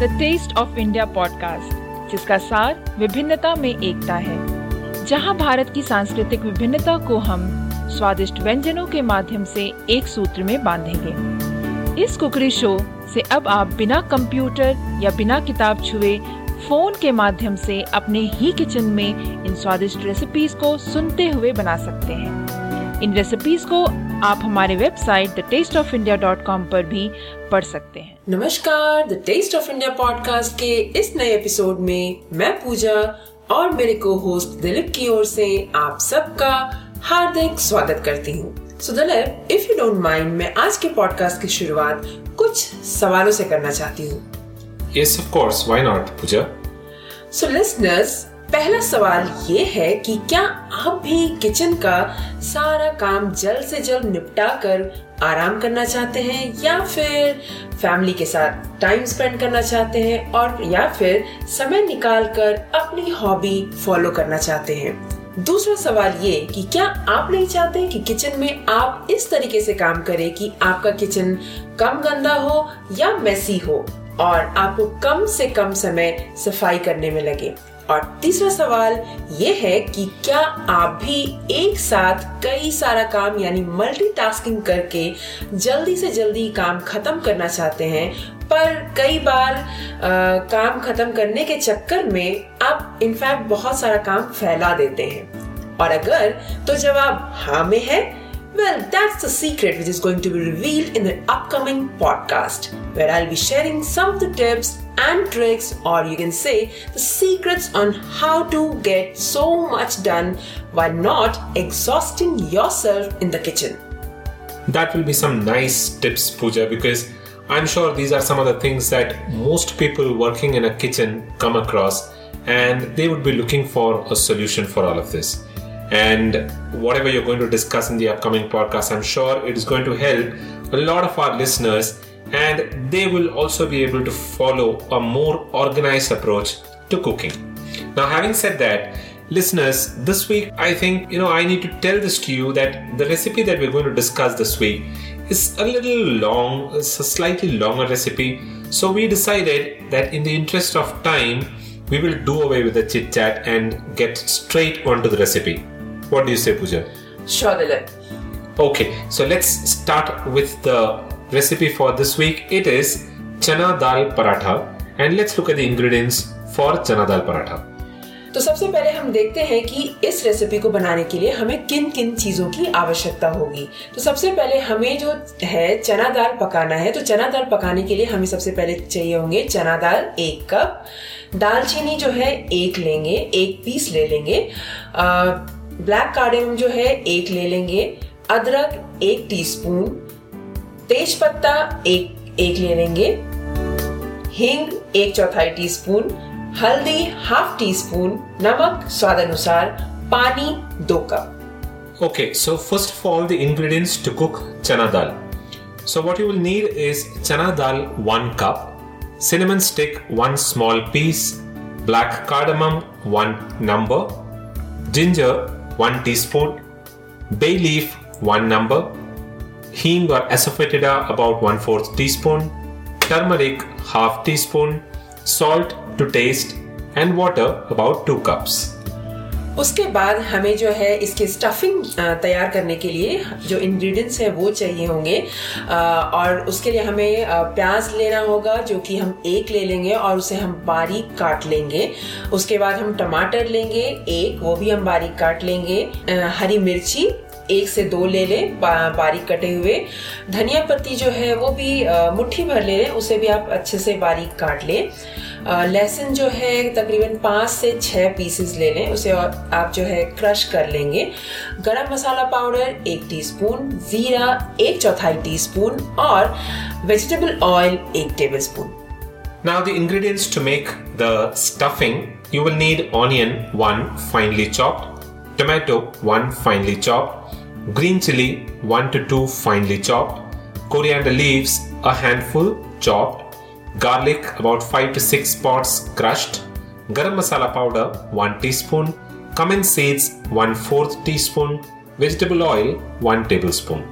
The Taste of India podcast जिसका सार विभिन्नता में एकता है। जहाँ भारत की सांस्कृतिक विभिन्नता को हम स्वादिष्ट व्यंजनों के माध्यम से एक सूत्र में बांधेंगे। इस कुकरी शो से अब आप बिना कंप्यूटर या बिना किताब छुए फ़ोन के माध्यम से अपने ही किचन में इन स्वादिष्ट रेसिपीज़ को सुनते हुए बना सकते हैं। इन रेसिपीज़ को आप हमारे website the Taste of India dot com पर भी पढ़ सकते हैं नमस्कार the Taste of India podcast के इस नए एपिसोड में मैं पूजा और मेरे को होस्ट दिलीप की ओर से आप सबका हार्दिक स्वागत करती हूँ so Dilip if you don't mind मैं आज के पॉडकास्ट की शुरुआत कुछ सवालों से करना चाहती हूँ Yes, of course. Why not, Pooja? So listeners पहला सवाल ये है कि क्या आप भी किचन का सारा काम जल्द से जल्द निपटा कर आराम करना चाहते हैं, या फिर फैमिली के साथ टाइम स्पेंड करना चाहते हैं, और या फिर समय निकाल कर अपनी हॉबी फॉलो करना चाहते हैं? दूसरा सवाल ये कि क्या आप नहीं चाहते कि किचन में आप इस तरीके से काम करें कि आपका किचन कम गंदा हो या मैसी हो, और आपको कम से कम समय सफ़ाई करने में लगे? और तीसरा सवाल ये है कि क्या आप भी एक साथ कई सारा काम यानी मल्टीटास्किंग करके जल्दी से जल्दी काम खत्म करना चाहते हैं? पर कई बार आ, काम खत्म करने के चक्कर में आप इनफैक्ट बहुत सारा काम फैला देते हैं। और अगर तो जवाब हाँ में है Well, that's the secret which is going to be revealed in the upcoming podcast, where I'll be sharing some of the tips and tricks, or you can say the secrets on how to get so much done while not exhausting yourself in the kitchen. That will be some nice tips, Pooja, because I'm sure these are some of the things that most people working in a kitchen come across and they would be looking for a solution for all of this. And whatever you're going to discuss in the upcoming podcast, I'm sure it is going to help a lot of our listeners and they will also be able to follow a more organized approach to cooking. Now, having said that, listeners, this week I think you know I need to tell this to you that the recipe that we're going to discuss this week is a little long, it's a slightly longer recipe. So, we decided that in the interest of time, we will do away with the chit chat and get straight onto the recipe. What do you say, Pooja? Sure, Dilip. Okay, so let's start with the recipe for this week. It is chana dal paratha, and let's look at the ingredients for chana dal paratha. तो सबसे पहले हम देखते हैं कि इस recipe को बनाने के लिए हमें किन किन चीज़ों की आवश्यकता होगी तो सबसे पहले हमें जो है चना दाल पकाना है तो चना दाल पकाने के लिए हमें सबसे पहले चाहिए होंगे चना दाल एक कप दालचीनी जो है एक लेंगे एक पीस ले लेंगे ब्लैक कार्डेम जो है एक ले लेंगे। अदरक एक टीस्पून। तेज पत्ता एक, एक ले लेंगे। हिंग एक चौथाई टीस्पून। हल्दी हाफ़ टी स्पून नमक स्वाद अनुसार। पानी दो cup. Okay so first of all the ingredients to cook chana dal so what you will need is chana dal one cup cinnamon stick one small piece black cardamom one number ginger 1 teaspoon, bay leaf 1 number, hing or asafoetida about 1 4th teaspoon, turmeric half teaspoon, salt to taste, and water about 2 cups. उसके बाद हमें जो है इसके stuffing तैयार करने के लिए जो इंग्रेडिएंट्स हैं वो चाहिए होंगे। और उसके लिए हमें प्याज लेना होगा जो कि हम एक ले लेंगे और उसे हम बारीक काट लेंगे। उसके बाद हम टमाटर लेंगे, एक, वो भी हम बारीक काट लेंगे। हरी मिर्ची, एक से दो ले लें बारीक कटे हुए। धनिया पत्ती जो है वो भी मुट्ठी भर ले लें, उसे भी आप अच्छे से बारीक काट लें। लहसुन जो है तकरीबन पाँच से छः पीसेस ले लें उसे आप जो है क्रश कर लेंगे गरम मसाला पाउडर एक टीस्पून जीरा एक चौथाई टीस्पून और वेजिटेबल ऑयल एक tablespoon Now, the ingredients to make the stuffing you will need onion 1 finely chopped, tomato 1 finely chopped, green chili 1 to 2 finely chopped, coriander leaves a handful chopped, garlic about 5 to 6 spots crushed, garam masala powder 1 teaspoon, cumin seeds 1 4th teaspoon, vegetable oil 1 tablespoon.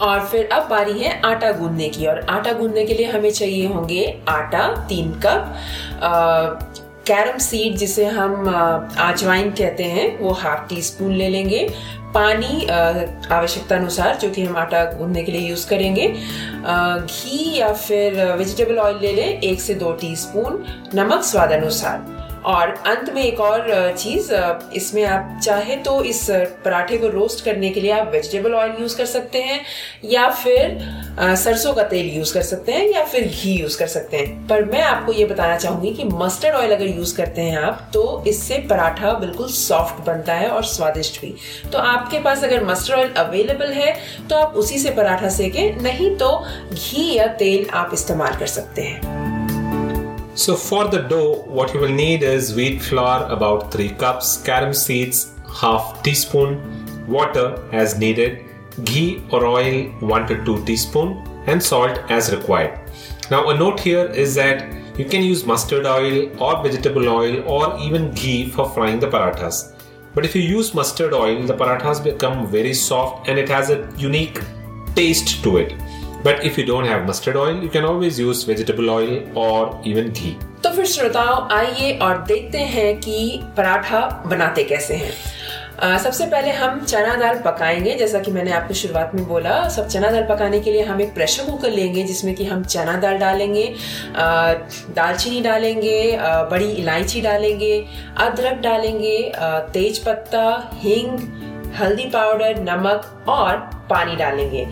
और फिर अब बारी है आटा गूंदने की और आटा गूंदने के लिए हमें चाहिए होंगे आटा तीन कप कैरम सीड जिसे हम आजवाइन कहते हैं वो हाफ़ टी स्पून ले लेंगे पानी आवश्यकता अनुसार जो कि हम आटा गूंदने के लिए यूज़ करेंगे। घी या फिर वेजिटेबल ऑयल ले लें, एक से दो टीस्पून नमक स्वाद अनुसार। और अंत में एक और चीज़ इसमें आप चाहे तो इस पराठे को रोस्ट करने के लिए आप वेजिटेबल ऑयल यूज़ कर सकते हैं, या फिर सरसों का तेल यूज़ कर सकते हैं, या फिर घी यूज़ कर सकते हैं। पर मैं आपको ये बताना चाहूँगी कि मस्टर्ड ऑयल अगर यूज़ करते हैं आप तो इससे पराठा बिल्कुल सॉफ्ट बनता है और स्वादिष्ट भी। तो आपके पास अगर मस्टर्ड ऑयल अवेलेबल है तो आप उसी से पराठा सेकें, नहीं तो घी या तेल आप इस्तेमाल कर सकते हैं। So for the dough, what you will need is wheat flour about 3 cups, carom seeds half teaspoon, water as needed, ghee or oil 1 to 2 teaspoon and salt as required. Now a note here is that you can use mustard oil or vegetable oil or even ghee for frying the parathas. But if you use mustard oil, the parathas become very soft and it has a unique taste to it. But if you don't have mustard oil you can always use vegetable oil और even ghee तो फिर श्रोताओं आइए और देखते हैं कि पराठा बनाते कैसे हैं। आ, सबसे पहले हम चना दाल पकाएँगे। जैसा कि मैंने आपको शुरुआत में बोला सब चना दाल पकाने के लिए हम एक प्रेशर कुकर लेंगे जिसमें कि हम चना दाल डालेंगे दालचीनी डालेंगे आ, बड़ी इलायची डालेंगे अदरक डालेंगे तेज पत्ता हिंग हल्दी पाउडर नमक और पानी डालेंगे।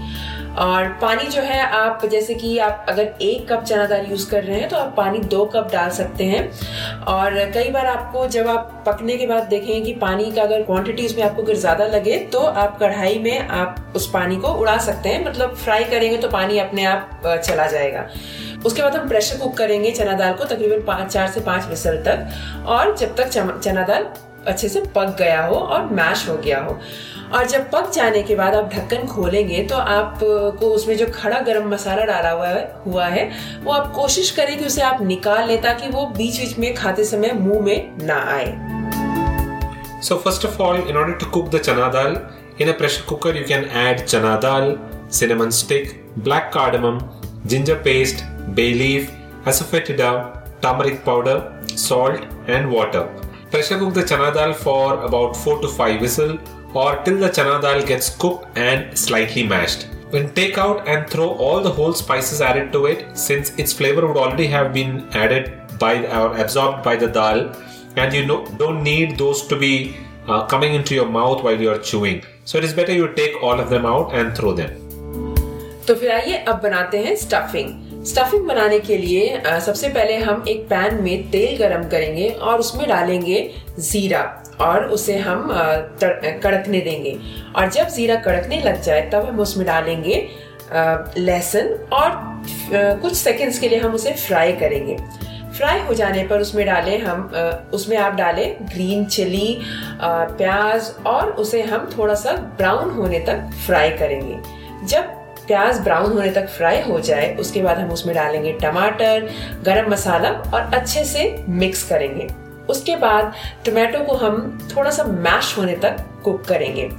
और पानी जो है, आप जैसे कि आप अगर एक कप चना दाल यूज़ कर रहे हैं तो आप पानी दो कप डाल सकते हैं। और कई बार आपको जब आप पकने के बाद देखें कि पानी का अगर क्वांटिटी उसमें आपको अगर ज़्यादा लगे तो आप कढ़ाई में आप उस पानी को उड़ा सकते हैं। मतलब फ्राई करेंगे तो पानी अपने आप चला जाएगा। उसके बाद हम प्रेशर कुक करेंगे चना दाल को तकरीबन पाँच चार से पाँच मिसल तक। और जब तक चना दाल अच्छे से पक गया हो और मैश हो गया हो। और जब पक जाने के बाद आप ढक्कन खोलेंगे तो आपको उसमें जो खड़ा गर्म मसाला डाला हुआ है हुआ है, वो आप कोशिश करें कि उसे आप निकाल लें ताकि वो बीच बीच में खाते समय मुँह में ना आए। So first of all in order to cook the chana dal in a pressure cooker you can add chana dal cinnamon stick black cardamom ginger paste bay leaf asafoetida turmeric powder salt and water pressure cook the chana dal for about four to five whistle or till the chana dal gets cooked and slightly mashed. When take out and throw all the whole spices added to it, since its flavor would already have been added by or absorbed by the dal, and you know, don't need those to be uh, coming into your mouth while you are chewing. So it is better you take all of them out and throw them. तो फिर आइए अब बनाते हैं stuffing stuffing बनाने के लिए सबसे पहले हम एक पैन में तेल गरम करेंगे और उसमें डालेंगे जीरा और उसे हम कड़कने देंगे। और जब जीरा कड़कने लग जाए, तब हम उसमें डालेंगे लहसुन और कुछ सेकंड्स के लिए हम उसे फ्राई करेंगे। फ्राई हो जाने पर उसमें डालें हम उसमें आप डालें ग्रीन चिली प्याज और उसे हम थोड़ा सा ब्राउन होने तक फ्राई करेंगे। जब प्याज ब्राउन होने तक फ्राई हो जाए, उसके बाद हम उसमें डालेंगे टमाटर, गरम मसाला और अच्छे से मिक्स करेंगे। उसके बाद टोमेटो को हम थोड़ा सा मैश होने तक कुक करेंगे।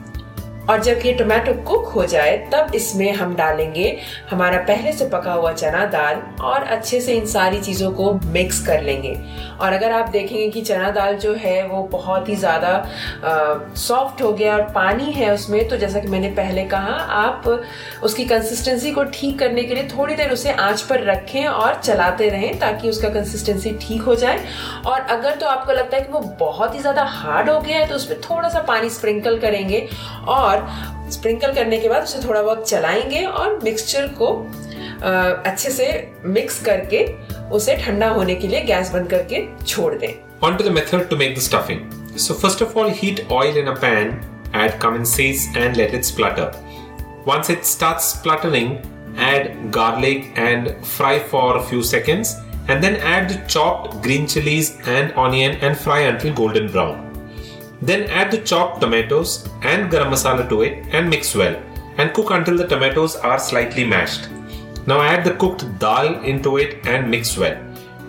और जब ये टोमेटो कुक हो जाए, तब इसमें हम डालेंगे हमारा पहले से पका हुआ चना दाल और अच्छे से इन सारी चीज़ों को मिक्स कर लेंगे। और अगर आप देखेंगे कि चना दाल जो है, वो बहुत ही ज़्यादा सॉफ्ट हो गया और पानी है उसमें तो जैसा कि मैंने पहले कहा, आप उसकी कंसिस्टेंसी को ठीक करने के लिए थोड़ी देर उसे आँच पर रखें और चलाते रहें ताकि उसका कंसिस्टेंसी ठीक हो जाए। और अगर तो आपको लगता है कि वो बहुत ही ज़्यादा हार्ड हो गया है तो उसमें थोड़ा सा पानी स्प्रिंकल करेंगे और और स्प्रिंकल करने के बाद उसे थोड़ा बहुत चलाएँगे और मिक्सचर को अच्छे से मिक्स करके उसे ठंडा होने के लिए गैस बंद करके छोड़ दें On to the method to make the stuffing. So first of all, heat oil in a pan, add seeds and let it splutter. Once it starts spluttering, add garlic and fry for a few seconds and then add the chopped green chilies and onion and fry until golden brown. Then add the chopped tomatoes and garam masala to it and mix well and cook until the tomatoes are slightly mashed. Now add the cooked dal into it and mix well.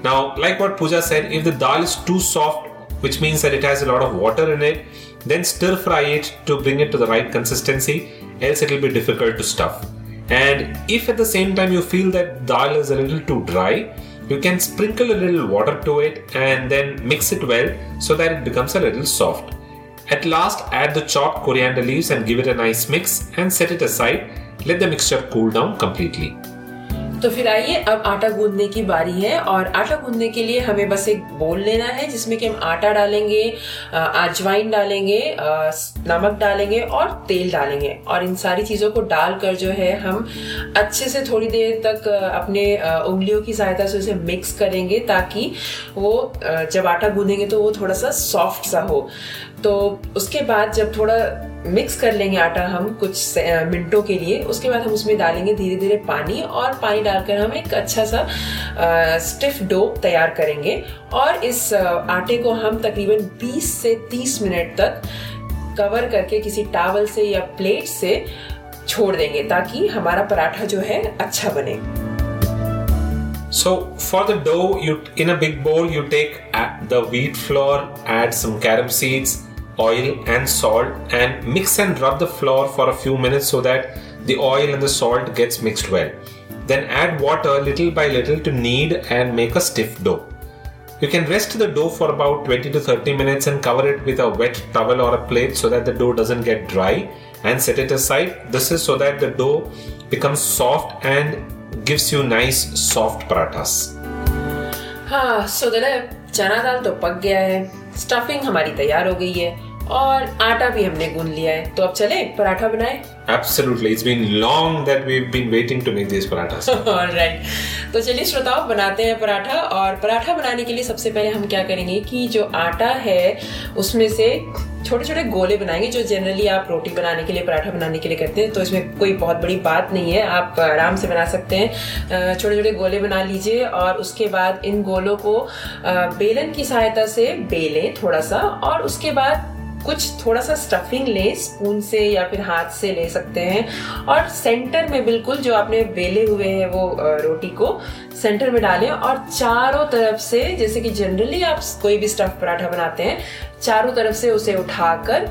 Now, like what Pooja said, if the dal is too soft, which means that it has a lot of water in it, then stir fry it to bring it to the right consistency, else it will be difficult to stuff. And if at the same time you feel that dal is a little too dry, you can sprinkle a little water to it and then mix it well so that it becomes a little soft. At last, add the chopped coriander leaves and give it a nice mix and set it aside. Let the mixture cool down completely. तो फिर आइए अब आटा गूंदने की बारी है और आटा गूंदने के लिए हमें बस एक बोल लेना है जिसमें कि हम आटा डालेंगे अजवाइन डालेंगे नमक डालेंगे और तेल डालेंगे और इन सारी चीज़ों को डालकर जो है हम अच्छे से थोड़ी देर तक अपने उंगलियों की सहायता से उसे मिक्स करेंगे ताकि वो जब आटा गूंदेंगे तो वो थोड़ा सा सॉफ्ट सा हो तो उसके बाद जब थोड़ा मिक्स कर लेंगे आटा हम कुछ मिनटों के लिए उसके बाद हम उसमें डालेंगे धीरे धीरे पानी और पानी डालकर हम एक अच्छा सा स्टिफ डो तैयार करेंगे। और इस आटे को हम तकरीबन 20 से 30 मिनट तक कवर करके किसी टावल से या प्लेट से छोड़ देंगे ताकि हमारा पराठा जो है अच्छा बने। So for the dough, you in a big bowl you take the wheat flour, add some carom seeds, oil and salt and mix and rub the flour for a few minutes so that the oil and the salt gets mixed well. Then add water little by little to knead and make a stiff dough. You can rest the dough for about 20 to 30 minutes and cover it with a wet towel or a plate so that the dough doesn't get dry and set it aside. This is so that the dough becomes soft and gives you nice soft parathas. हाँ सो चना दाल तो पक गया है stuffing हमारी तैयार हो गई है और आटा भी हमने गूंद लिया है। तो अब चले पराठा बनाए। Absolutely, it's been long that we've been waiting to make these parathas. right. तो चलिए श्रोताओं बनाते हैं पराठा। और पराठा बनाने के लिए सबसे पहले हम क्या करेंगे कि जो आटा है उसमें से छोटे छोटे गोले बनाएँगे जो जनरली आप रोटी बनाने के लिए पराठा बनाने के लिए करते हैं। तो इसमें कोई बहुत बड़ी बात नहीं है। आप आराम से बना सकते हैं। छोटे छोटे गोले बना लीजिए और उसके बाद इन गोलों को बेलन की सहायता से बेलें थोड़ा सा और उसके बाद कुछ थोड़ा सा स्टफिंग ले स्पून से या फिर हाथ से ले सकते हैं। और सेंटर में बिल्कुल जो आपने बेले हुए हैं वो रोटी को सेंटर में डालें और चारों तरफ़ से, जैसे कि जनरली आप कोई भी स्टफ़ पराठा बनाते हैं, चारों तरफ़ से उसे उठाकर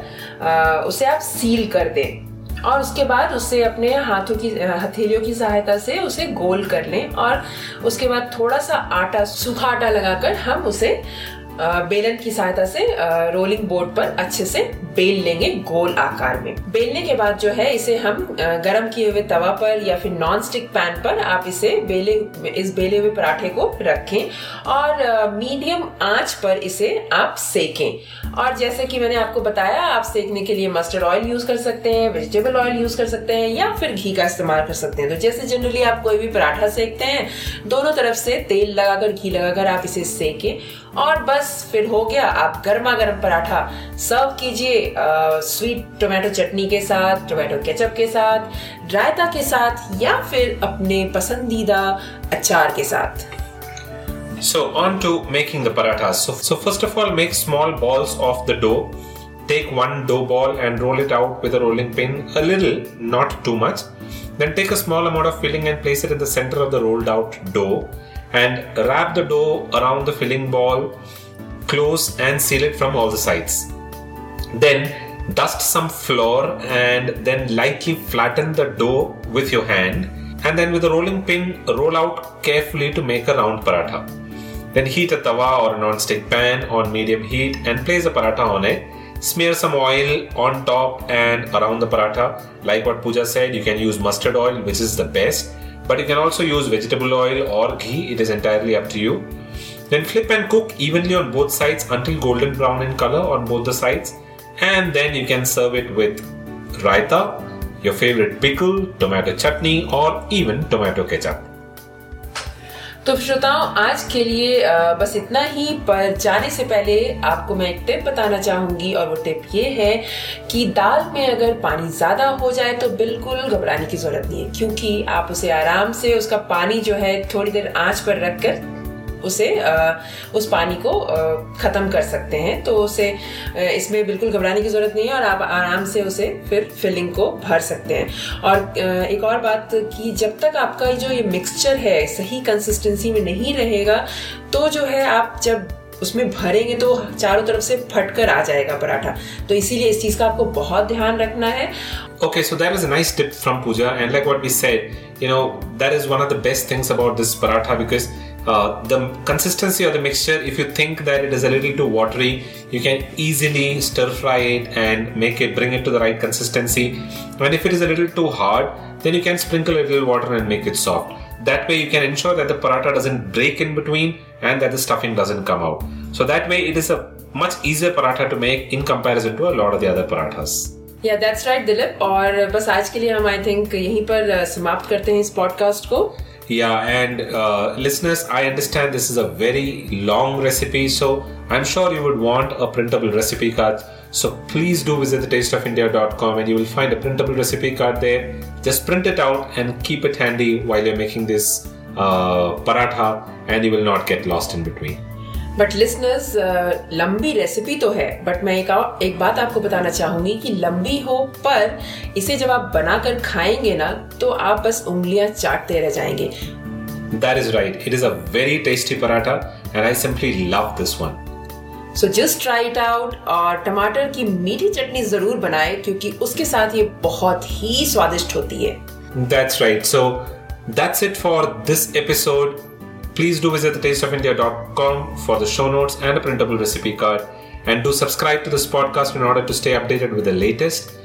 उसे आप सील कर दें। और उसके बाद उसे अपने हाथों की हथेलियों की सहायता से उसे गोल कर लें और उसके बाद थोड़ा सा आटा, सूखा आटा लगाकर हम उसे बेलन की सहायता से रोलिंग बोर्ड पर अच्छे से बेल लेंगे गोल आकार में। बेलने के बाद जो है, इसे हम गरम किए हुए तवा पर या फिर नॉन स्टिक पैन पर आप इसे बेले, इस बेले हुए पराठे को रखें और मीडियम आँच पर इसे आप सेकें। और जैसे कि मैंने आपको बताया, आप सेकने के लिए मस्टर्ड ऑयल यूज़ कर सकते हैं वेजिटेबल ऑयल यूज़ कर सकते हैं या फिर घी का इस्तेमाल कर सकते हैं। तो जैसे जनरली आप कोई भी पराठा सेकते हैं, दोनों तरफ़ से तेल लगाकर, घी लगाकर आप इसे सेकें और बस फिर हो गया आप गर्मा गर्म पराठा। सर्व कीजिए स्वीट टोमेटो चटनी के साथ टोमेटो केचप के साथ, रायता के साथ या फिर अपने पसंदीदा अचार के साथ। So on to making the paratha so first of all make small balls of the dough take one dough ball and roll it out with a rolling pin a little not too much then take a small amount of filling and place it in the centre of the rolled out dough and wrap the dough around the filling ball, close and seal it from all the sides. Then dust some flour and then lightly flatten the dough with your hand and then with a rolling pin roll out carefully to make a round paratha. Then heat a tawa or a non-stick pan on medium heat and place a paratha on it. Smear some oil on top and around the paratha. Like what Pooja said, you can use mustard oil, which is the best but you can also use vegetable oil or ghee, it is entirely up to you. Then flip and cook evenly on both sides until golden brown in color on both the sides, and then you can serve it with raita, your favorite pickle, tomato chutney, or even tomato ketchup. तो श्रोताओं, आज के लिए बस इतना ही, पर जाने से पहले आपको मैं एक टिप बताना चाहूँगी, और वो टिप ये है कि दाल में अगर पानी ज़्यादा हो जाए तो बिल्कुल घबराने की ज़रूरत नहीं है, क्योंकि आप उसे आराम से उसका पानी जो है थोड़ी देर आँच पर रखकर उसे उस पानी को खत्म कर सकते हैं। तो उसे इसमें बिल्कुल घबराने की ज़रूरत नहीं है और आप आराम से उसे फिर फिलिंग को भर सकते हैं। और एक और बात कि जब तक आपका जो ये मिक्सचर है सही कंसिस्टेंसी में नहीं रहेगा तो जो है आप जब उसमें भरेंगे तो चारों तरफ़ से फटकर आ जाएगा पराठा। तो इसीलिए इस चीज़ का आपको बहुत ध्यान रखना है। Okay, so that was a nice tip from Pooja, and like what we said, you know, that is one of the best things about this paratha because uh, the consistency of the mixture, if you think that it is a little too watery, you can easily stir fry it and make it bring it to the right consistency. And if it is a little too hard, then you can sprinkle a little water and make it soft. That way, you can ensure that the paratha doesn't break in between and that the stuffing doesn't come out. So that way, it is a much easier paratha to make in comparison to a lot of the other parathas. Yeah that's right Dilip और बस आज के लिए हम I think यहीं पर uh, समाप्त करते हैं इस पॉडकास्ट को Yeah, and uh, listeners, I understand this is a very long recipe, so I'm sure you would want a printable recipe card. So please do visit thetasteofindia.com and you will find a printable recipe card there. Just print it out and keep it handy while you're making this uh, paratha, and you will not get lost in between. But listeners लंबी recipe तो है but मैं एक एक बात आपको बताना चाहूँगी कि लंबी हो पर इसे जब आप बनाकर खाएँगे ना तो आप बस उंगलियाँ चाटते रह जाएँगे That is right. It is a very tasty paratha, and I simply love this one. So just try it out और टमाटर की मीठी चटनी ज़रूर बनाए क्योंकि उसके साथ ये बहुत ही स्वादिष्ट होती है That's right. So that's it for this episode. Please do visit thetasteofindia.com for the show notes and a printable recipe card. And do subscribe to this podcast in order to stay updated with the latest.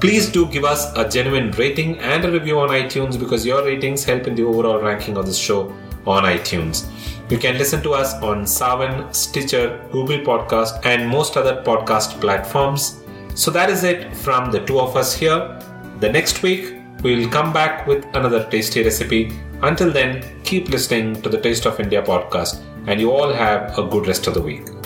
Please do give us a genuine rating and a review on iTunes because your ratings help in the overall ranking of this show on iTunes. You can listen to us on Savan, Stitcher, Google Podcast, and most other podcast platforms. So that is it from the two of us here. The next week, we will come back with another tasty recipe. Until then, keep listening to the Taste of India podcast, and you all have a good rest of the week.